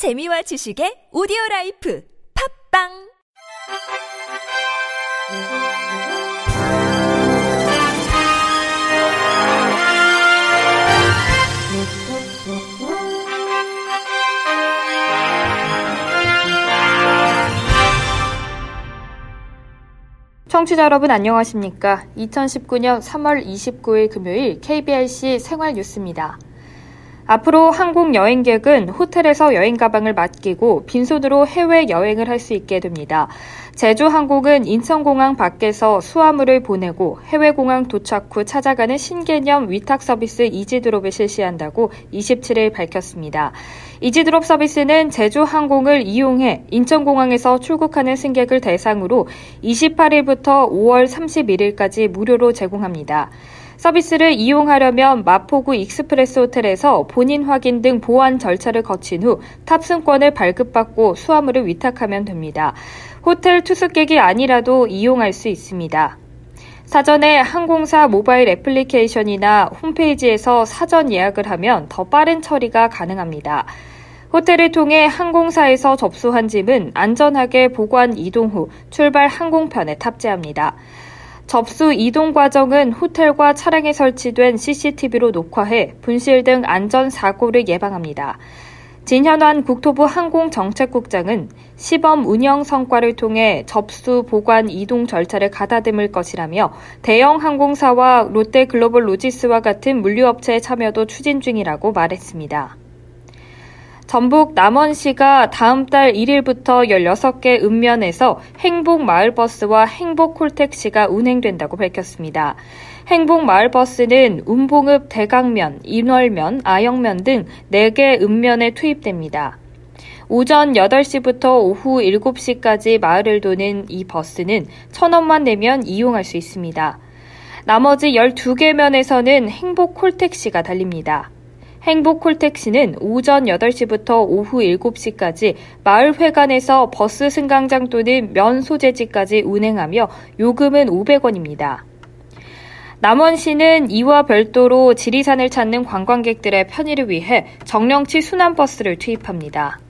재미와 지식의 오디오 라이프 팝빵 청취자 여러분 안녕하십니까? 2019년 3월 29일 금요일 KBRC 생활 뉴스입니다. 앞으로 항공 여행객은 호텔에서 여행 가방을 맡기고 빈손으로 해외 여행을 할 수 있게 됩니다. 제주항공은 인천공항 밖에서 수화물을 보내고 해외공항 도착 후 찾아가는 신개념 위탁 서비스 이지드롭을 실시한다고 27일 밝혔습니다. 이지드롭 서비스는 제주항공을 이용해 인천공항에서 출국하는 승객을 대상으로 28일부터 5월 31일까지 무료로 제공합니다. 서비스를 이용하려면 마포구 익스프레스 호텔에서 본인 확인 등 보안 절차를 거친 후 탑승권을 발급받고 수화물을 위탁하면 됩니다. 호텔 투숙객이 아니라도 이용할 수 있습니다. 사전에 항공사 모바일 애플리케이션이나 홈페이지에서 사전 예약을 하면 더 빠른 처리가 가능합니다. 호텔을 통해 항공사에서 접수한 짐은 안전하게 보관 이동 후 출발 항공편에 탑재합니다. 접수 이동 과정은 호텔과 차량에 설치된 CCTV로 녹화해 분실 등 안전 사고를 예방합니다. 진현환 국토부 항공정책국장은 시범 운영 성과를 통해 접수, 보관, 이동 절차를 가다듬을 것이라며 대형 항공사와 롯데 글로벌 로지스와 같은 물류업체의 참여도 추진 중이라고 말했습니다. 전북 남원시가 다음 달 1일부터 16개 읍면에서 행복 마을버스와 행복 콜택시가 운행된다고 밝혔습니다. 행복 마을버스는 운봉읍 대강면, 인월면, 아영면 등 4개 읍면에 투입됩니다. 오전 8시부터 오후 7시까지 마을을 도는 이 버스는 1,000원만 내면 이용할 수 있습니다. 나머지 12개 면에서는 행복 콜택시가 달립니다. 행복 콜택시는 오전 8시부터 오후 7시까지 마을회관에서 버스 승강장 또는 면 소재지까지 운행하며 요금은 500원입니다. 남원시는 이와 별도로 지리산을 찾는 관광객들의 편의를 위해 정령치 순환버스를 투입합니다.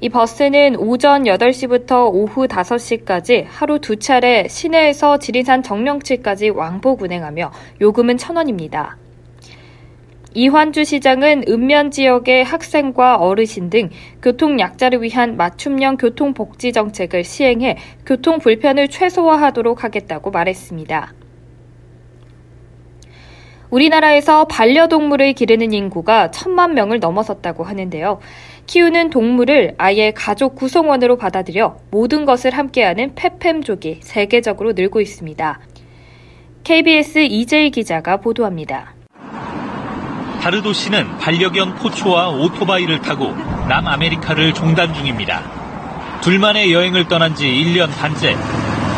이 버스는 오전 8시부터 오후 5시까지 하루 두 차례 시내에서 지리산 정령치까지 왕복 운행하며 요금은 1,000원입니다. 이환주 시장은 읍면 지역의 학생과 어르신 등 교통 약자를 위한 맞춤형 교통복지 정책을 시행해 교통 불편을 최소화하도록 하겠다고 말했습니다. 우리나라에서 반려동물을 기르는 인구가 천만 명을 넘어섰다고 하는데요. 키우는 동물을 아예 가족 구성원으로 받아들여 모든 것을 함께하는 페팸족이 세계적으로 늘고 있습니다. KBS 이재희 기자가 보도합니다. 다르도 씨는 반려견 포초와 오토바이를 타고 남아메리카를 종단 중입니다. 둘만의 여행을 떠난 지 1년 반째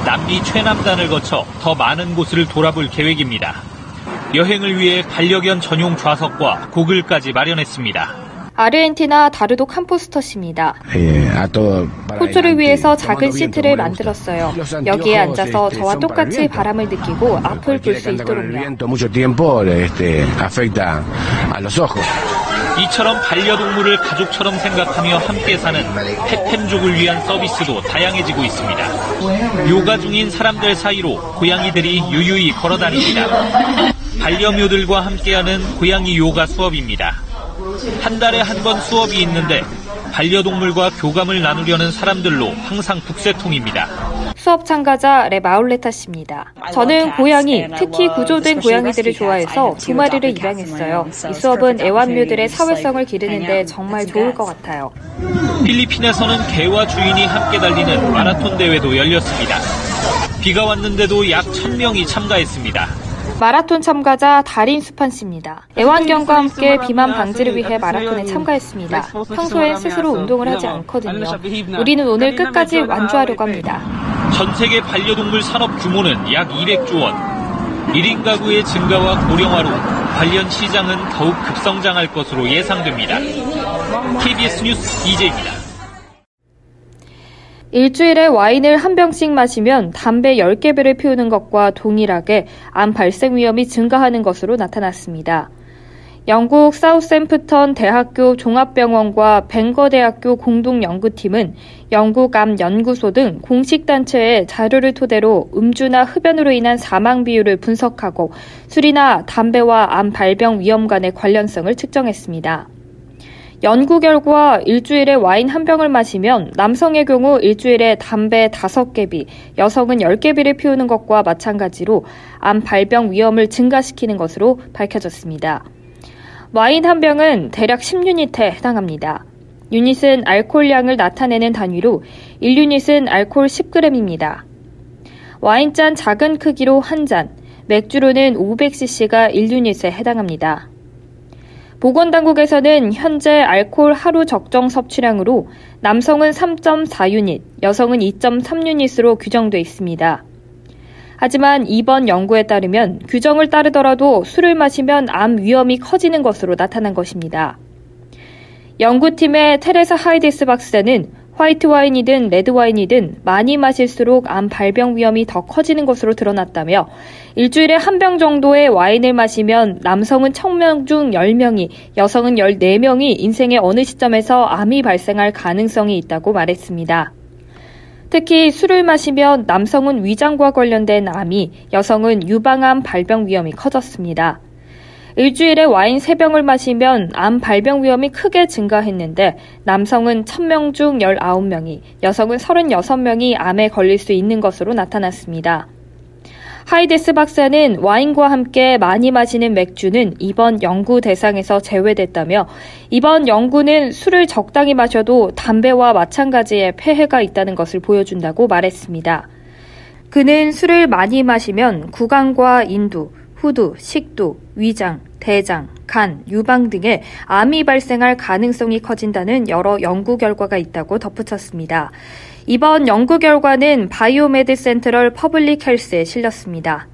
남미 최남단을 거쳐 더 많은 곳을 돌아볼 계획입니다. 여행을 위해 반려견 전용 좌석과 고글까지 마련했습니다. 아르헨티나 다르도 캄포스터시입니다. 포초를 위해서 작은 시트를 만들었어요. 여기에 앉아서 저와 똑같이 바람을 느끼고 앞을 볼 수 있도록요. 이처럼 반려동물을 가족처럼 생각하며 함께 사는 페팸족을 위한 서비스도 다양해지고 있습니다. 요가 중인 사람들 사이로 고양이들이 유유히 걸어다닙니다. 반려묘들과 함께하는 고양이 요가 수업입니다. 한 달에 한 번 수업이 있는데 반려동물과 교감을 나누려는 사람들로 항상 북새통입니다. 수업 참가자 레마울레타 씨입니다. 저는 고양이, 특히 구조된 고양이들을 좋아해서 두 마리를 입양했어요. 이 수업은 애완묘들의 사회성을 기르는데 정말 좋을 것 같아요. 필리핀에서는 개와 주인이 함께 달리는 마라톤 대회도 열렸습니다. 비가 왔는데도 약 1000명이 참가했습니다. 마라톤 참가자 달인 수판 씨입니다. 애완견과 함께 비만 방지를 위해 마라톤에 참가했습니다. 평소엔 스스로 운동을 하지 않거든요. 우리는 오늘 끝까지 완주하려고 합니다. 전 세계 반려동물 산업 규모는 약 200조 원. 1인 가구의 증가와 고령화로 관련 시장은 더욱 급성장할 것으로 예상됩니다. KBS 뉴스 이재입니다. 일주일에 와인을 한 병씩 마시면 담배 10개비를 피우는 것과 동일하게 암 발생 위험이 증가하는 것으로 나타났습니다. 영국 사우샘프턴 대학교 종합병원과 뱅거 대학교 공동 연구팀은 영국 암 연구소 등 공식 단체의 자료를 토대로 음주나 흡연으로 인한 사망 비율을 분석하고 술이나 담배와 암 발병 위험 간의 관련성을 측정했습니다. 연구 결과 일주일에 와인 한 병을 마시면 남성의 경우 일주일에 담배 5개비, 여성은 10개비를 피우는 것과 마찬가지로 암 발병 위험을 증가시키는 것으로 밝혀졌습니다. 와인 한 병은 대략 10유닛에 해당합니다. 유닛은 알코올량을 나타내는 단위로 1유닛은 알코올 10g입니다. 와인잔 작은 크기로 한 잔, 맥주로는 500cc가 1유닛에 해당합니다. 보건당국에서는 현재 알코올 하루 적정 섭취량으로 남성은 3.4유닛, 여성은 2.3유닛으로 규정돼 있습니다. 하지만 이번 연구에 따르면 규정을 따르더라도 술을 마시면 암 위험이 커지는 것으로 나타난 것입니다. 연구팀의 테레사 하이데스 박사는 화이트 와인이든 레드 와인이든 많이 마실수록 암 발병 위험이 더 커지는 것으로 드러났다며 일주일에 한 병 정도의 와인을 마시면 남성은 1000명 중 10명이, 여성은 14명이 인생의 어느 시점에서 암이 발생할 가능성이 있다고 말했습니다. 특히 술을 마시면 남성은 위장과 관련된 암이, 여성은 유방암 발병 위험이 커졌습니다. 일주일에 와인 3병을 마시면 암 발병 위험이 크게 증가했는데 남성은 1000명 중 19명이, 여성은 36명이 암에 걸릴 수 있는 것으로 나타났습니다. 하이데스 박사는 와인과 함께 많이 마시는 맥주는 이번 연구 대상에서 제외됐다며 이번 연구는 술을 적당히 마셔도 담배와 마찬가지의 폐해가 있다는 것을 보여준다고 말했습니다. 그는 술을 많이 마시면 구강과 인두, 후두, 식도, 위장, 대장, 간, 유방 등의 암이 발생할 가능성이 커진다는 여러 연구 결과가 있다고 덧붙였습니다. 이번 연구 결과는 BioMed Central Public Health에 실렸습니다.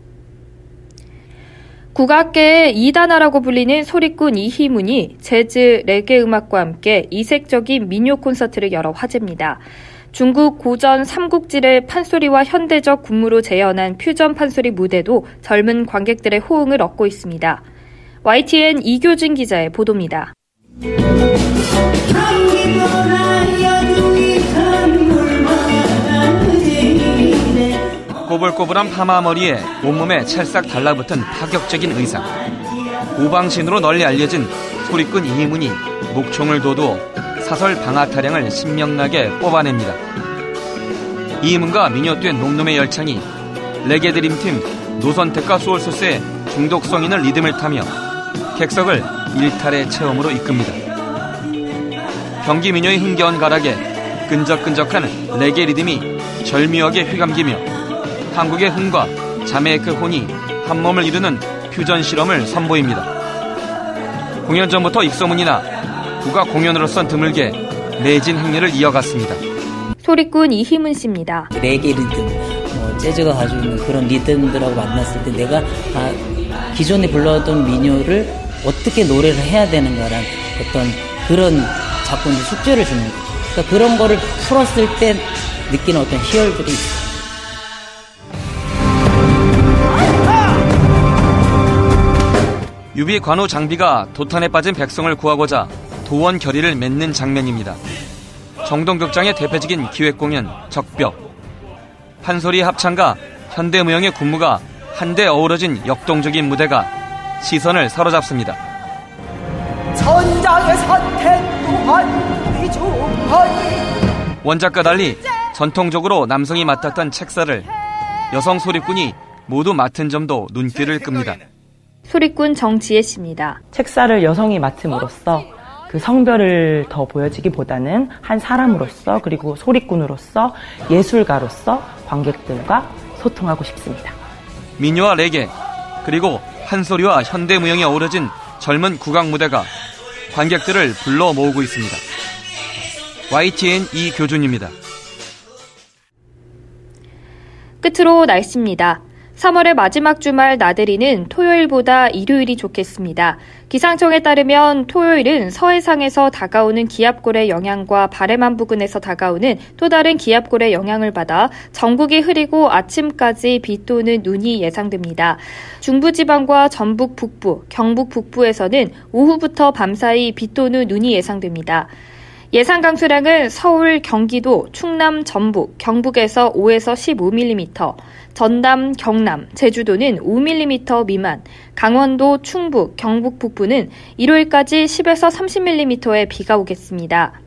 국악계의 이단아라고 불리는 소리꾼 이희문이 재즈, 레게 음악과 함께 이색적인 민요 콘서트를 열어 화제입니다. 중국 고전 삼국지를 판소리와 현대적 군무로 재현한 퓨전 판소리 무대도 젊은 관객들의 호응을 얻고 있습니다. YTN 이교진 기자의 보도입니다. 꼬불꼬불한 파마머리에 온몸에 찰싹 달라붙은 파격적인 의상. 오방신으로 널리 알려진 소리꾼 이희문이 목총을 둬도 사설 방아 타령을 신명나게 뽑아냅니다. 이희문과 미녀된 놈놈의 열창이 레게 드림팀 노선택과 소울소스의 중독성 있는 리듬을 타며 객석을 일탈의 체험으로 이끕니다. 경기 미녀의 흥겨운 가락에 끈적끈적한 레게 리듬이 절묘하게 휘감기며 한국의 흥과 자메이크 혼이 한 몸을 이루는 퓨전 실험을 선보입니다. 공연 전부터 입소문이나 국악 공연으로선 드물게 내진 행렬을 이어갔습니다. 소리꾼 이희문 씨입니다. 레게 리듬, 뭐 재즈가 가지고 있는 그런 리듬들하고 만났을 때 내가 아, 기존에 불러왔던 민요를 어떻게 노래를 해야 되는가라는 어떤 그런 자꾸 이제 숙제를 주는 거죠. 그러니까 그런 거를 풀었을 때 느끼는 어떤 희열들이 있어요. 유비 관우 장비가 도탄에 빠진 백성을 구하고자 도원 결의를 맺는 장면입니다. 정동극장의 대표적인 기획공연 적벽 판소리 합창과 현대무용의 군무가 한데 어우러진 역동적인 무대가 시선을 사로잡습니다. 전장의 선택 또한 위중하니 원작과 달리 전통적으로 남성이 맡았던 책사를 여성 소리꾼이 모두 맡은 점도 눈길을 끕니다. 소리꾼 정지혜 씨입니다. 책사를 여성이 맡음으로써 그 성별을 더 보여지기보다는 한 사람으로서 그리고 소리꾼으로서 예술가로서 관객들과 소통하고 싶습니다. 민요와 레게 그리고 판소리와 현대무용이 어우러진 젊은 국악 무대가 관객들을 불러 모으고 있습니다. YTN 이교준입니다. 끝으로 날씨입니다. 3월의 마지막 주말 나들이는 토요일보다 일요일이 좋겠습니다. 기상청에 따르면 토요일은 서해상에서 다가오는 기압골의 영향과 바래만 부근에서 다가오는 또 다른 기압골의 영향을 받아 전국이 흐리고 아침까지 비 또는 눈이 예상됩니다. 중부지방과 전북 북부, 경북 북부에서는 오후부터 밤사이 비 또는 눈이 예상됩니다. 예상 강수량은 서울, 경기도, 충남, 전북, 경북에서 5에서 15mm, 전남, 경남, 제주도는 5mm 미만, 강원도, 충북, 경북 북부는 일요일까지 10에서 30mm의 비가 오겠습니다.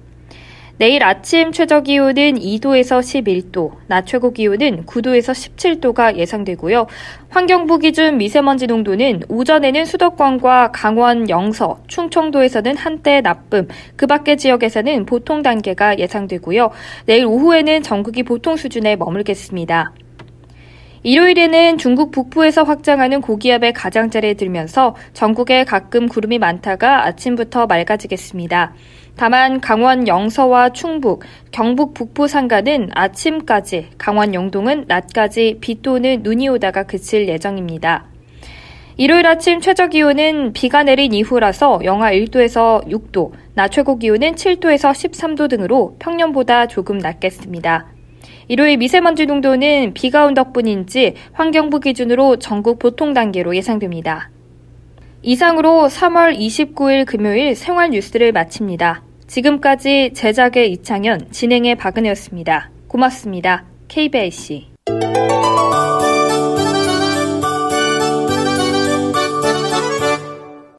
내일 아침 최저 기온은 2도에서 11도, 낮 최고 기온은 9도에서 17도가 예상되고요. 환경부 기준 미세먼지 농도는 오전에는 수도권과 강원, 영서, 충청도에서는 한때 나쁨, 그 밖의 지역에서는 보통 단계가 예상되고요. 내일 오후에는 전국이 보통 수준에 머물겠습니다. 일요일에는 중국 북부에서 확장하는 고기압의 가장자리에 들면서 전국에 가끔 구름이 많다가 아침부터 맑아지겠습니다. 다만 강원 영서와 충북, 경북 북부 산가는 아침까지, 강원 영동은 낮까지 비 또는 눈이 오다가 그칠 예정입니다. 일요일 아침 최저 기온은 비가 내린 이후라서 영하 1도에서 6도, 낮 최고 기온은 7도에서 13도 등으로 평년보다 조금 낮겠습니다. 일요일 미세먼지 농도는 비가 온 덕분인지 환경부 기준으로 전국 보통 단계로 예상됩니다. 이상으로 3월 29일 금요일 생활 뉴스를 마칩니다. 지금까지 제작의 이창현, 진행의 박은혜였습니다. 고맙습니다. KBIC.